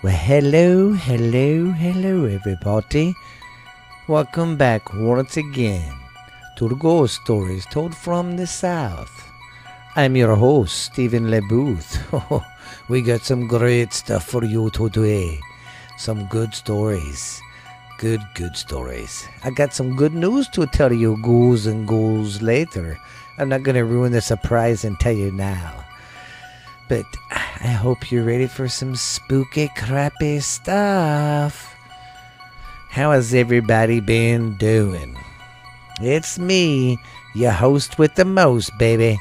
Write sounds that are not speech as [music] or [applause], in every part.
Well, hello, hello, hello, everybody. Welcome back once again to the Ghost Stories Told from the South. I'm your host, Stephen LeBooth. [laughs] we got some great stuff for you today. Some good stories. Good, good stories. I got some good news to tell you, ghouls and ghouls, later. I'm not going to ruin the surprise and tell you now. But I hope you're ready for some spooky, crappy stuff. How has everybody been doing? It's me, your host with the most, baby.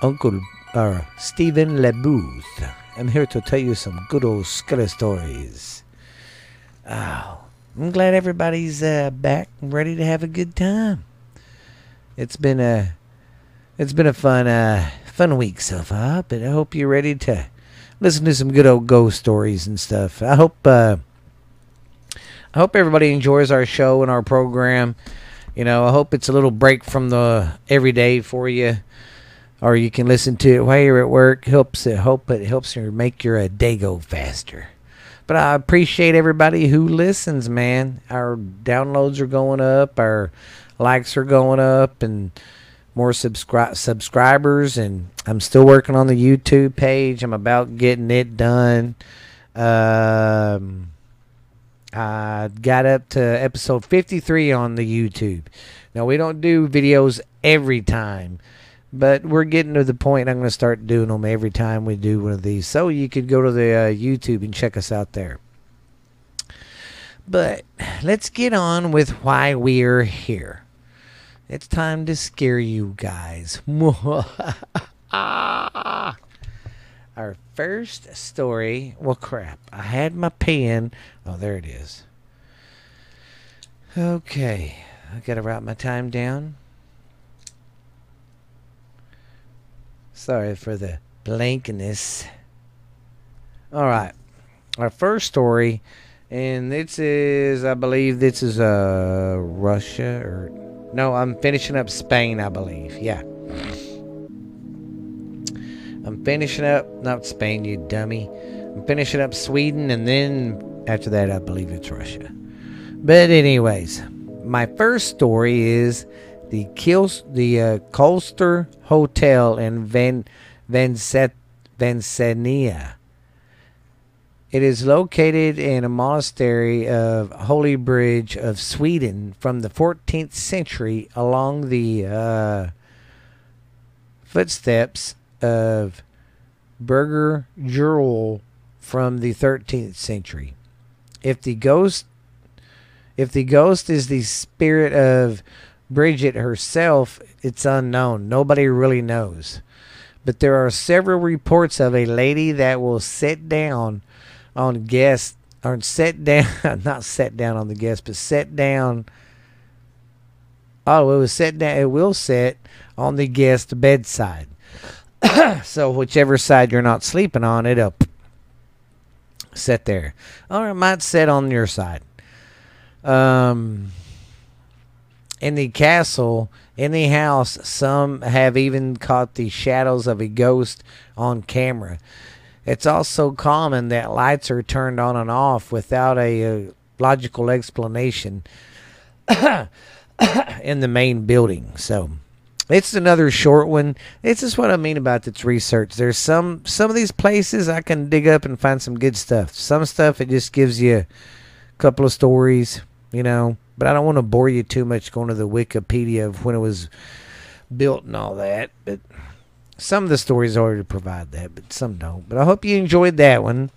Uncle uh, Stephen LeBooth. I'm here to tell you some good old scary stories. Oh, I'm glad everybody's uh, back and ready to have a good time. It's been a, it's been a fun, uh, fun week so far. But I hope you're ready to listen to some good old ghost stories and stuff. I hope, uh, I hope everybody enjoys our show and our program. You know, I hope it's a little break from the everyday for you, or you can listen to it while you're at work. Helps it, hope it helps you make your uh, day go faster. But I appreciate everybody who listens, man. Our downloads are going up, our likes are going up, and more subscri- subscribers. And I'm still working on the YouTube page. I'm about getting it done. Um, I got up to episode 53 on the YouTube. Now, we don't do videos every time, but we're getting to the point I'm going to start doing them every time we do one of these. So you could go to the uh, YouTube and check us out there. But let's get on with why we're here. It's time to scare you guys. [laughs] Our first story. Well, crap. I had my pen. Oh, there it is. Okay. I got to write my time down. Sorry for the blankness. All right. Our first story, and this is, I believe, this is uh Russia or no, I'm finishing up Spain, I believe. Yeah. I'm finishing up not Spain, you dummy. I'm finishing up Sweden, and then after that, I believe it's Russia. But anyways, my first story is the Kils, the uh, Colster Hotel in Van Vanset Vansenia. It is located in a monastery of Holy Bridge of Sweden from the 14th century along the uh, footsteps of Birger Jarl from the 13th century. If the ghost if the ghost is the spirit of Bridget herself, it's unknown. Nobody really knows. But there are several reports of a lady that will sit down on guests or sit down [laughs] not sit down on the guest, but sit down Oh, it was set down it will sit on the guest bedside. [coughs] so whichever side you're not sleeping on, it'll sit there. Or it might sit on your side. Um, in the castle, in the house, some have even caught the shadows of a ghost on camera. It's also common that lights are turned on and off without a, a logical explanation [coughs] in the main building. So it's another short one. It's just what I mean about this research. There's some some of these places I can dig up and find some good stuff. Some stuff it just gives you a couple of stories, you know. But I don't want to bore you too much going to the Wikipedia of when it was built and all that. But some of the stories already provide that, but some don't. But I hope you enjoyed that one.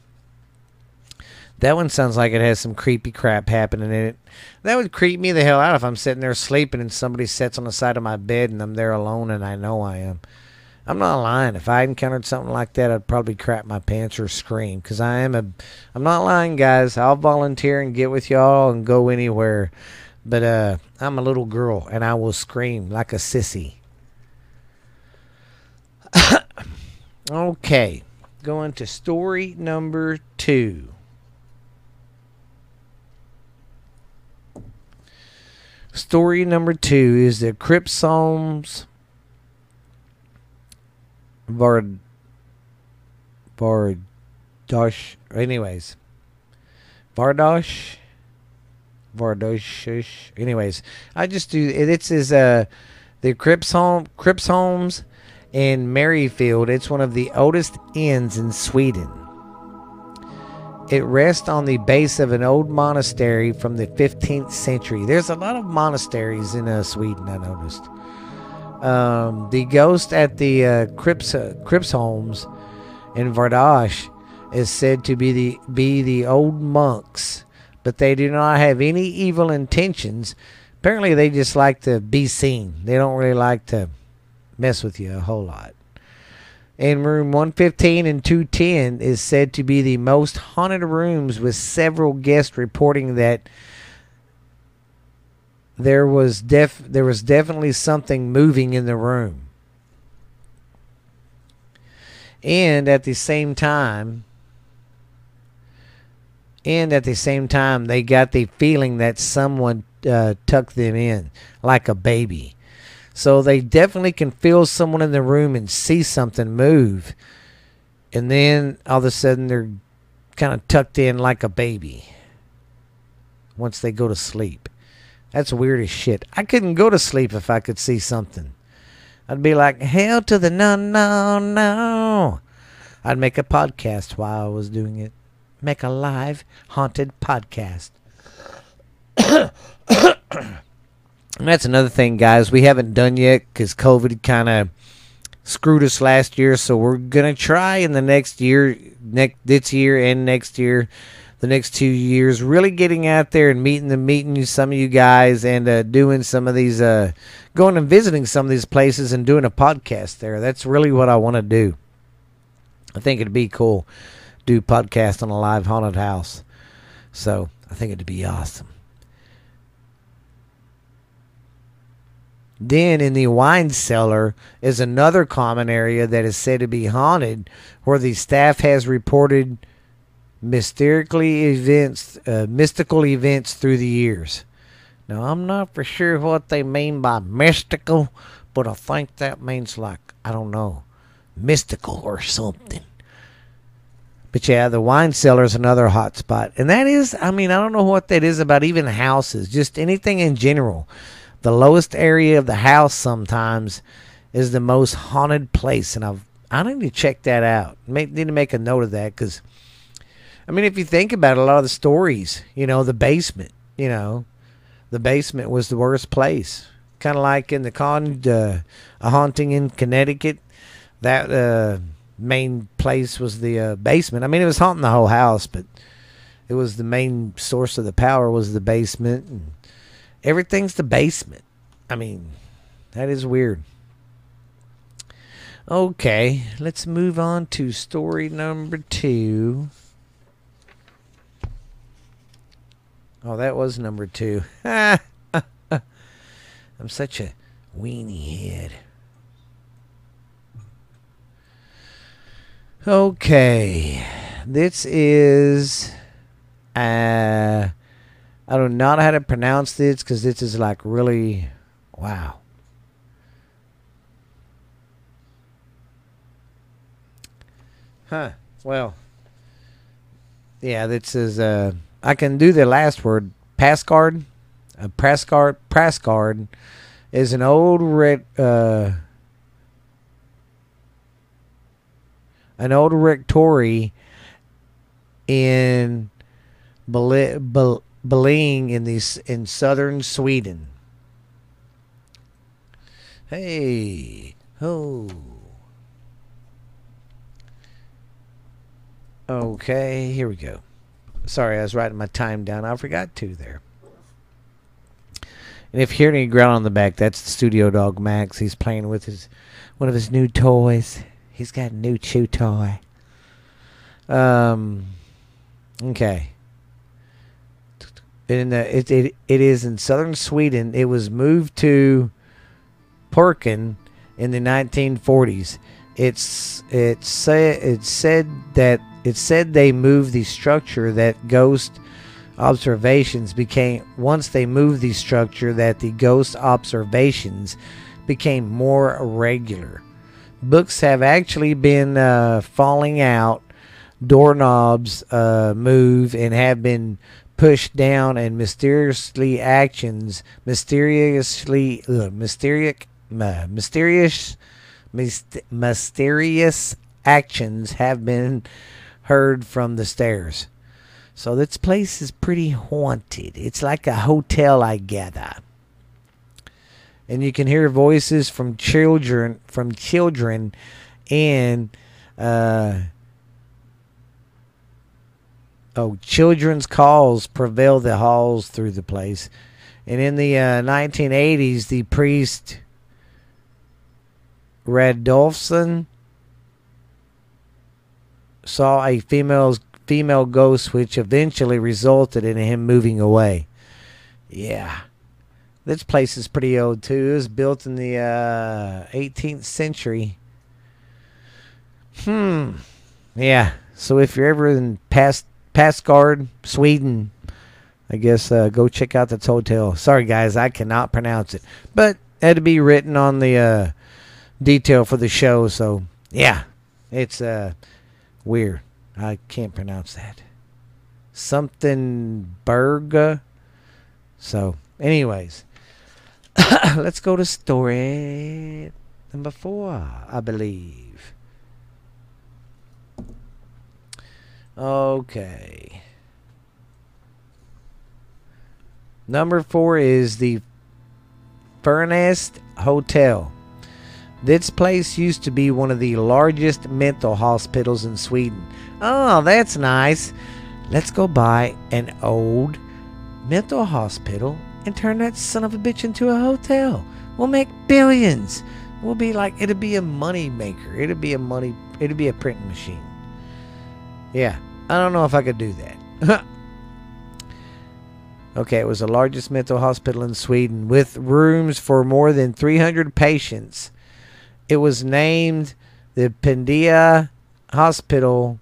That one sounds like it has some creepy crap happening in it. That would creep me the hell out if I'm sitting there sleeping and somebody sits on the side of my bed and I'm there alone and I know I am. I'm not lying. If I encountered something like that, I'd probably crap my pants or scream because I am a. I'm not lying, guys. I'll volunteer and get with y'all and go anywhere, but uh, I'm a little girl and I will scream like a sissy. [coughs] okay, going to story number two. Story number two is the Crypt Psalms Vard Vard Anyways, Vardosh. Vardosh. Anyways, I just do. It's is uh the Cripps home Cripps homes in Maryfield. It's one of the oldest inns in Sweden. It rests on the base of an old monastery from the 15th century. There's a lot of monasteries in uh, Sweden, I noticed. Um, the ghost at the uh, Cripps, uh, in Vardash is said to be the be the old monks, but they do not have any evil intentions. Apparently, they just like to be seen. They don't really like to mess with you a whole lot. And room 115 and 210 is said to be the most haunted rooms, with several guests reporting that there was def there was definitely something moving in the room. And at the same time, and at the same time, they got the feeling that someone uh, tucked them in like a baby. So they definitely can feel someone in the room and see something move. And then all of a sudden they're kind of tucked in like a baby once they go to sleep. That's weird as shit. I couldn't go to sleep if I could see something. I'd be like, hell to the no, no, no. I'd make a podcast while I was doing it. Make a live haunted podcast. That's another thing, guys. We haven't done yet because COVID kind of screwed us last year. So we're gonna try in the next year, next this year and next year, the next two years, really getting out there and meeting the meeting some of you guys and uh, doing some of these, uh, going and visiting some of these places and doing a podcast there. That's really what I want to do. I think it'd be cool, do podcast on a live haunted house. So I think it'd be awesome. Then in the wine cellar is another common area that is said to be haunted, where the staff has reported mysterically events, uh, mystical events through the years. Now I'm not for sure what they mean by mystical, but I think that means like I don't know, mystical or something. But yeah, the wine cellar is another hot spot, and that is, I mean, I don't know what that is about even houses, just anything in general the lowest area of the house sometimes is the most haunted place, and I've I need to check that out. Make, need to make a note of that because, I mean, if you think about it, a lot of the stories, you know, the basement, you know, the basement was the worst place. Kind of like in the con, uh, a haunting in Connecticut, that uh, main place was the uh, basement. I mean, it was haunting the whole house, but it was the main source of the power was the basement. And, Everything's the basement. I mean, that is weird. Okay, let's move on to story number two. Oh, that was number two. [laughs] I'm such a weenie head. Okay, this is uh I don't know how to pronounce this because this is like really wow. Huh. Well. Yeah, this is uh I can do the last word. Passcard. A Prascard Prascard is an old red uh an old rectory in Bel- Beling in these in southern Sweden. Hey, oh. Okay, here we go. Sorry, I was writing my time down. I forgot to there. And if you hear any growl on the back, that's the studio dog Max. He's playing with his one of his new toys. He's got a new chew toy. Um. Okay in the, it, it it is in southern Sweden. It was moved to Perkin in the 1940s. It's it say it said that it said they moved the structure that ghost observations became once they moved the structure that the ghost observations became more regular. Books have actually been uh, falling out doorknobs uh, move and have been pushed down, and mysteriously actions, mysteriously, mysterious, mysterious, myst- mysterious actions have been heard from the stairs. So this place is pretty haunted. It's like a hotel, I gather. And you can hear voices from children, from children, and uh, oh, children's calls prevail the halls through the place. And in the uh, 1980s, the priest Radolfson saw a female's female ghost, which eventually resulted in him moving away. Yeah. This place is pretty old too. It was built in the uh, 18th century. Hmm. Yeah. So if you're ever in past Pastgard, Sweden, I guess uh, go check out this hotel. Sorry guys, I cannot pronounce it, but it had to be written on the uh, detail for the show. So yeah, it's uh, weird. I can't pronounce that. Something Berga. So, anyways, [coughs] let's go to story number four, I believe. Okay. Number four is the Furnest Hotel. This place used to be one of the largest mental hospitals in Sweden. Oh, that's nice. Let's go buy an old mental hospital and turn that son of a bitch into a hotel. We'll make billions. We'll be like it'll be a money maker. It'll be a money it'll be a printing machine. Yeah. I don't know if I could do that. [laughs] okay, it was the largest mental hospital in Sweden with rooms for more than 300 patients. It was named the Pendia Hospital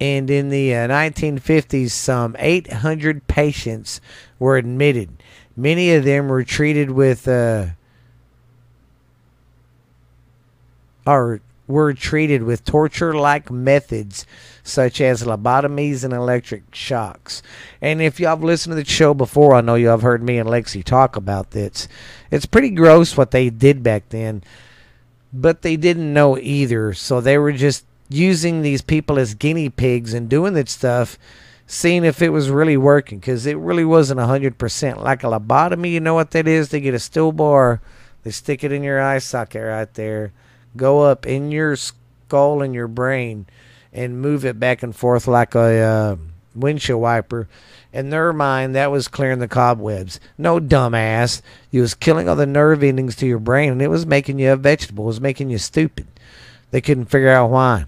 and in the uh, 1950s, some 800 patients were admitted. Many of them were treated with, uh, were treated with torture-like methods such as lobotomies and electric shocks. And if y'all have listened to the show before, I know you have heard me and Lexi talk about this. It's pretty gross what they did back then, but they didn't know either, so they were just using these people as guinea pigs and doing that stuff, seeing if it was really working because it really wasn't 100%. Like a lobotomy, you know what that is? They get a steel bar, they stick it in your eye socket right there, go up in your skull and your brain, and move it back and forth like a uh, windshield wiper. In their mind, that was clearing the cobwebs. No dumbass. You was killing all the nerve endings to your brain, and it was making you a vegetable. It was making you stupid. They couldn't figure out why.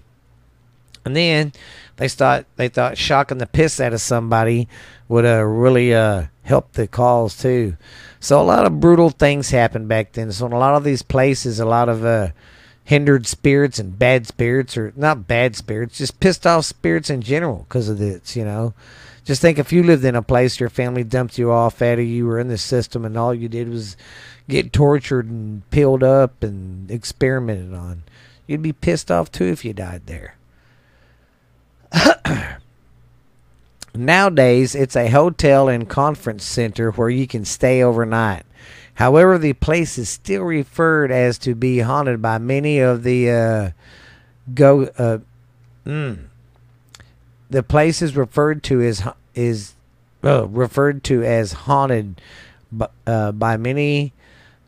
And then they thought they thought shocking the piss out of somebody would uh, really uh, help the cause too. So a lot of brutal things happened back then. So in a lot of these places, a lot of uh, hindered spirits and bad spirits, or not bad spirits, just pissed off spirits in general because of this. You know, just think if you lived in a place your family dumped you off out of you were in the system, and all you did was get tortured and peeled up and experimented on, you'd be pissed off too if you died there. [coughs] Nowadays, it's a hotel and conference center where you can stay overnight. However, the place is still referred as to be haunted by many of the uh, go. Uh, mm, the place is referred to as is uh, referred to as haunted by, uh, by many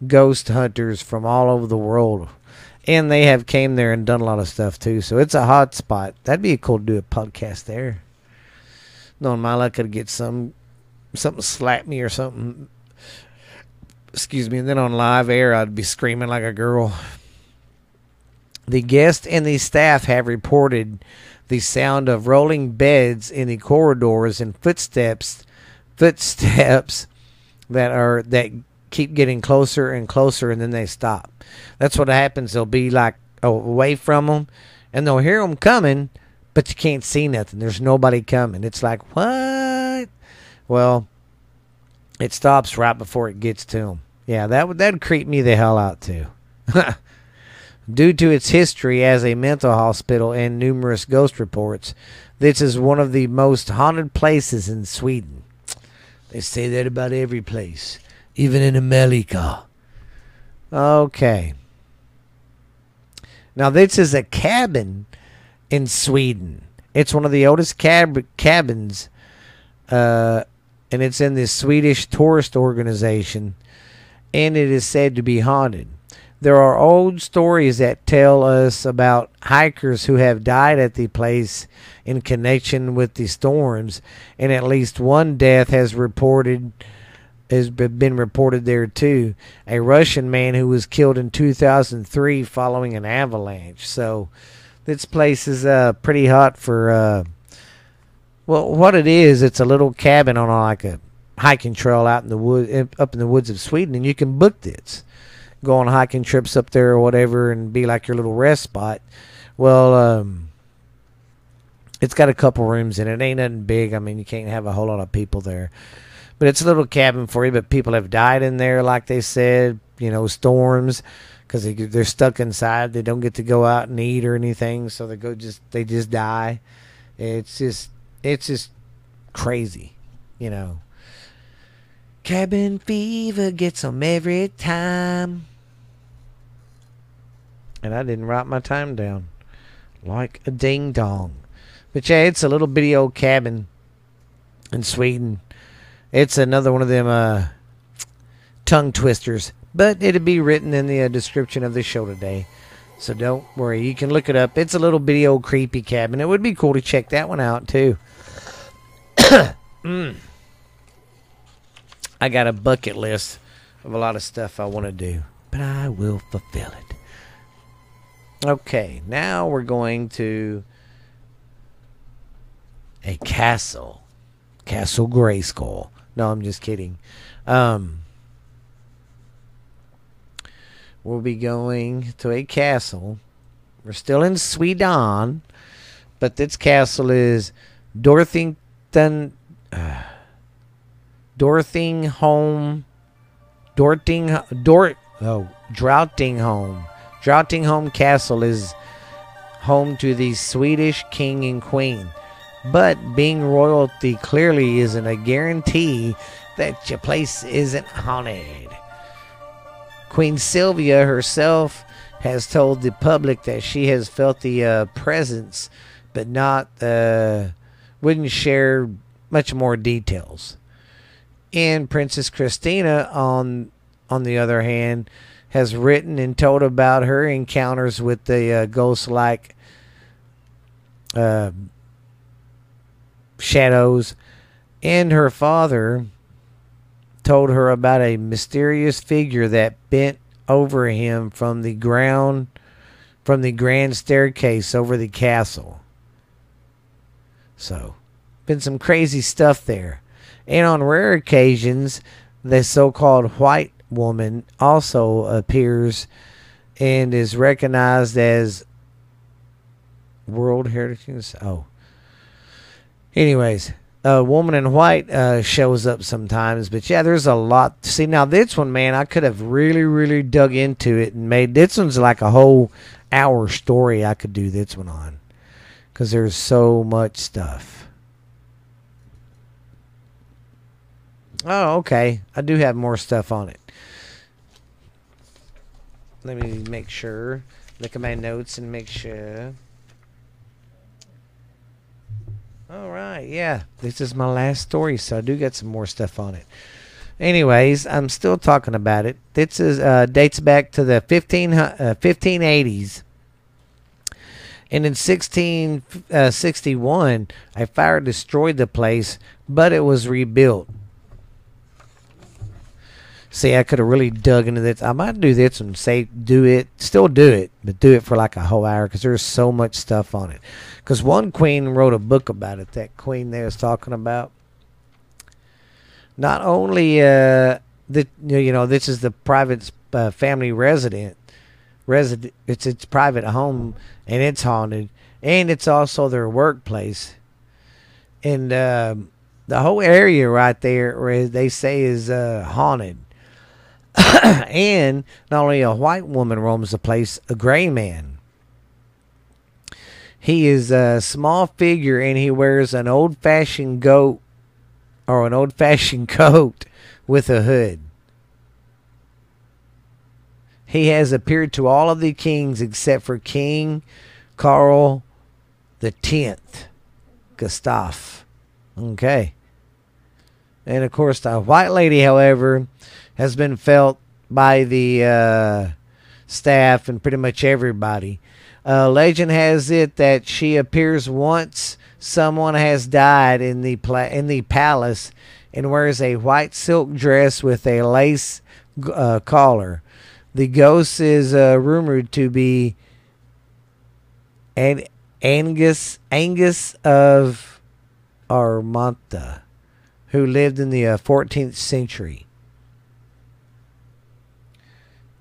ghost hunters from all over the world and they have came there and done a lot of stuff too. So it's a hot spot. That'd be cool to do a podcast there. Knowing my luck, I'd get some something slap me or something. Excuse me, and then on live air, I'd be screaming like a girl. The guests and the staff have reported the sound of rolling beds in the corridors and footsteps, footsteps that are that keep getting closer and closer, and then they stop. That's what happens. They'll be like away from them, and they'll hear them coming, but you can't see nothing. There's nobody coming. It's like what? Well, it stops right before it gets to them. Yeah, that would that'd creep me the hell out too. [laughs] Due to its history as a mental hospital and numerous ghost reports, this is one of the most haunted places in Sweden. They say that about every place, even in America. Okay. Now, this is a cabin in Sweden. It's one of the oldest cab- cabins, uh, and it's in this Swedish tourist organization, and it is said to be haunted. There are old stories that tell us about hikers who have died at the place in connection with the storms, and at least one death has reported has been reported there too. A Russian man who was killed in 2003 following an avalanche. So this place is uh, pretty hot for uh, well, what it is, it's a little cabin on like a hiking trail out in the wood up in the woods of Sweden, and you can book this go on hiking trips up there or whatever and be like your little rest spot. Well, um, it's got a couple rooms in it. it. Ain't nothing big. I mean, you can't have a whole lot of people there. But it's a little cabin for you. But people have died in there, like they said. You know, storms because they, they're stuck inside. They don't get to go out and eat or anything, so they go just they just die. It's just it's just crazy, you know. Cabin fever gets them every time. And I didn't write my time down. Like a ding dong. But yeah, it's a little bitty old cabin in Sweden. It's another one of them uh, tongue twisters. But it'll be written in the uh, description of the show today. So don't worry. You can look it up. It's a little bitty old creepy cabin. It would be cool to check that one out, too. [coughs] mm. I got a bucket list of a lot of stuff I want to do. But I will fulfill it. Okay, now we're going to a castle. Castle Grayskull. No, I'm just kidding. Um, we'll be going to a castle. We're still in Sweden, but this castle is Dorthington. Uh, Dorthingholm. Dorting. Dort. Oh, Drouttingholm. Drottningholm Castle is home to the Swedish king and queen. But being royalty clearly isn't a guarantee that your place isn't haunted. Queen Sylvia herself has told the public that she has felt the uh, presence, but not uh, wouldn't share much more details. And Princess Christina, on on the other hand, has written and told about her encounters with the uh, ghost like uh, shadows. And her father told her about a mysterious figure that bent over him from the ground, from the grand staircase over the castle. So, been some crazy stuff there. And on rare occasions, the so called white woman also appears and is recognized as World Heritage. Oh. Anyways, a woman in white uh, shows up sometimes, but yeah, there's a lot. See, now this one, man, I could have really, really dug into it and made this one's like a whole hour story I could do this one on because there's so much stuff. Oh, okay. I do have more stuff on it. Let me make sure. Look at my notes and make sure. All right, yeah. This is my last story, so I do get some more stuff on it. Anyways, I'm still talking about it. This is uh, dates back to the 15, uh, 1580s. And in 1661, uh, a fire destroyed the place, but it was rebuilt. See, I could have really dug into this. I might do this and say do it, still do it, but do it for like a whole hour because there's so much stuff on it. Because one queen wrote a book about it. That queen there is talking about. Not only uh, that you know this is the private uh, family resident, resident. It's its private home and it's haunted, and it's also their workplace, and uh, the whole area right there, where they say is uh, haunted [coughs] and not only a white woman roams the place, a gray man. He is a small figure and he wears an old fashioned goat or an old fashioned coat [laughs] with a hood. He has appeared to all of the kings except for King Carl the Tenth, Gustav. Okay. And of course, the white lady, however, has been felt by the uh, staff and pretty much everybody. Uh, legend has it that she appears once someone has died in the pla- in the palace and wears a white silk dress with a lace uh, collar. The ghost is uh, rumored to be an Angus Angus of Armanta, who lived in the uh, 14th century.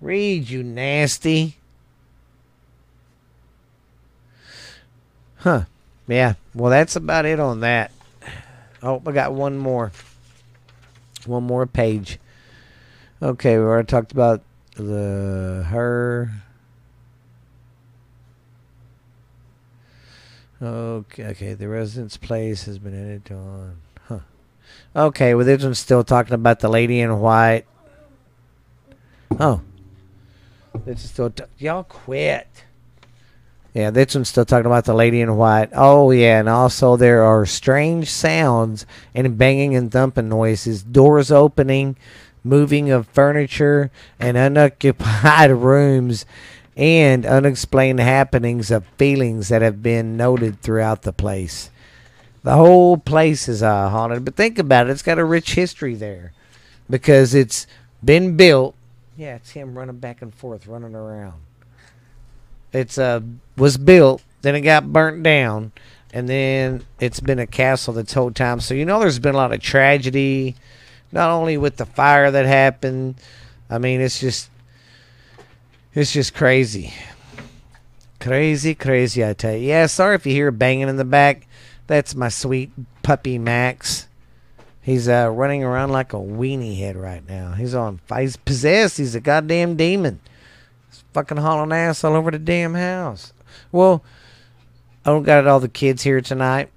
Read, you nasty. Huh. Yeah. Well, that's about it on that. Oh, I got one more. One more page. Okay, we already talked about the her. Okay, okay. The residence place has been edited on. Huh. Okay, well, this one's still talking about the lady in white. Oh. This is still. T- y'all quit. Yeah, this one's still talking about the lady in white. Oh, yeah, and also there are strange sounds and banging and thumping noises, doors opening, moving of furniture, and unoccupied [laughs] rooms, and unexplained happenings of feelings that have been noted throughout the place. The whole place is uh, haunted, but think about it, it's got a rich history there because it's been built. Yeah, it's him running back and forth, running around. It's uh was built, then it got burnt down, and then it's been a castle this whole time. So you know there's been a lot of tragedy, not only with the fire that happened. I mean, it's just it's just crazy. Crazy, crazy, I tell you. Yeah, sorry if you hear banging in the back. That's my sweet puppy Max. He's uh, running around like a weenie head right now. He's on. He's possessed. He's a goddamn demon He's fucking hauling ass all over the damn house. Well, I don't got all the kids here tonight.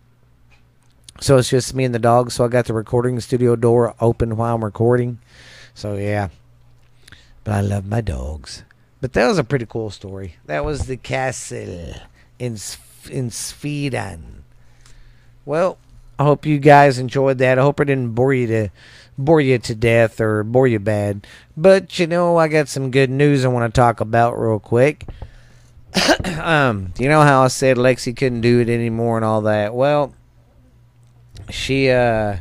So it's just me and the dog. So I got the recording studio door open while I'm recording. So yeah. But I love my dogs. But that was a pretty cool story. That was the castle in in Sweden. Well, I hope you guys enjoyed that. I hope it didn't bore you to bore you to death or bore you bad. But you know, I got some good news I want to talk about real quick. [coughs] um, you know how I said Lexi couldn't do it anymore and all that? Well, she uh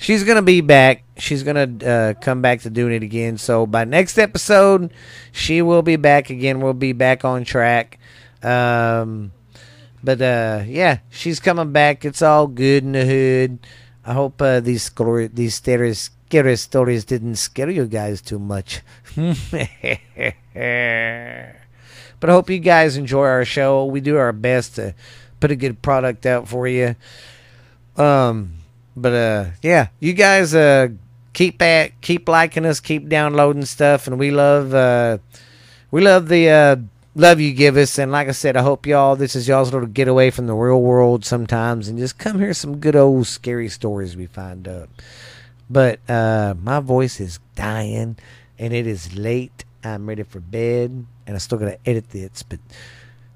she's gonna be back. She's gonna uh, come back to doing it again. So by next episode, she will be back again. We'll be back on track. Um, but uh, yeah, she's coming back. It's all good in the hood. I hope uh, these these scary, scary stories didn't scare you guys too much. [laughs] but I hope you guys enjoy our show. We do our best to put a good product out for you. Um, but uh, yeah, you guys uh keep at keep liking us, keep downloading stuff, and we love uh we love the uh love you give us. And like i said i hope y'all this is y'all's little getaway from the real world sometimes and just come hear some good old scary stories we find up. But uh my voice is dying and it is late. I'm ready for bed and i still gotta edit this but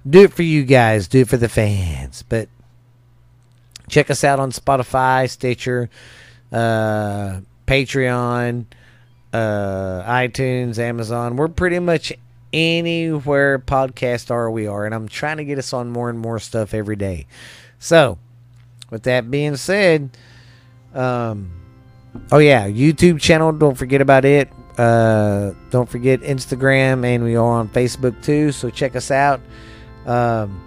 do it for you guys. Do it for the fans. But check us out on spotify stitcher uh patreon uh itunes amazon. We're pretty much anywhere podcast are we are and i'm trying to get us on more and more stuff every day. So with that being said um oh yeah youtube channel don't forget about it. Uh don't forget instagram and we are on facebook too so check us out. Um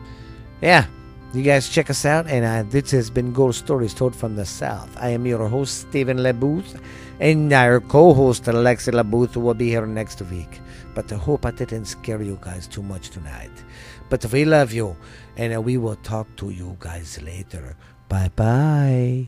yeah you guys check us out and uh, this has been ghost stories told from the south i am your host stephen lebooth and our co-host alexi lebooth will be here next week but I hope I didn't scare you guys too much tonight. But we love you, and we will talk to you guys later. Bye bye.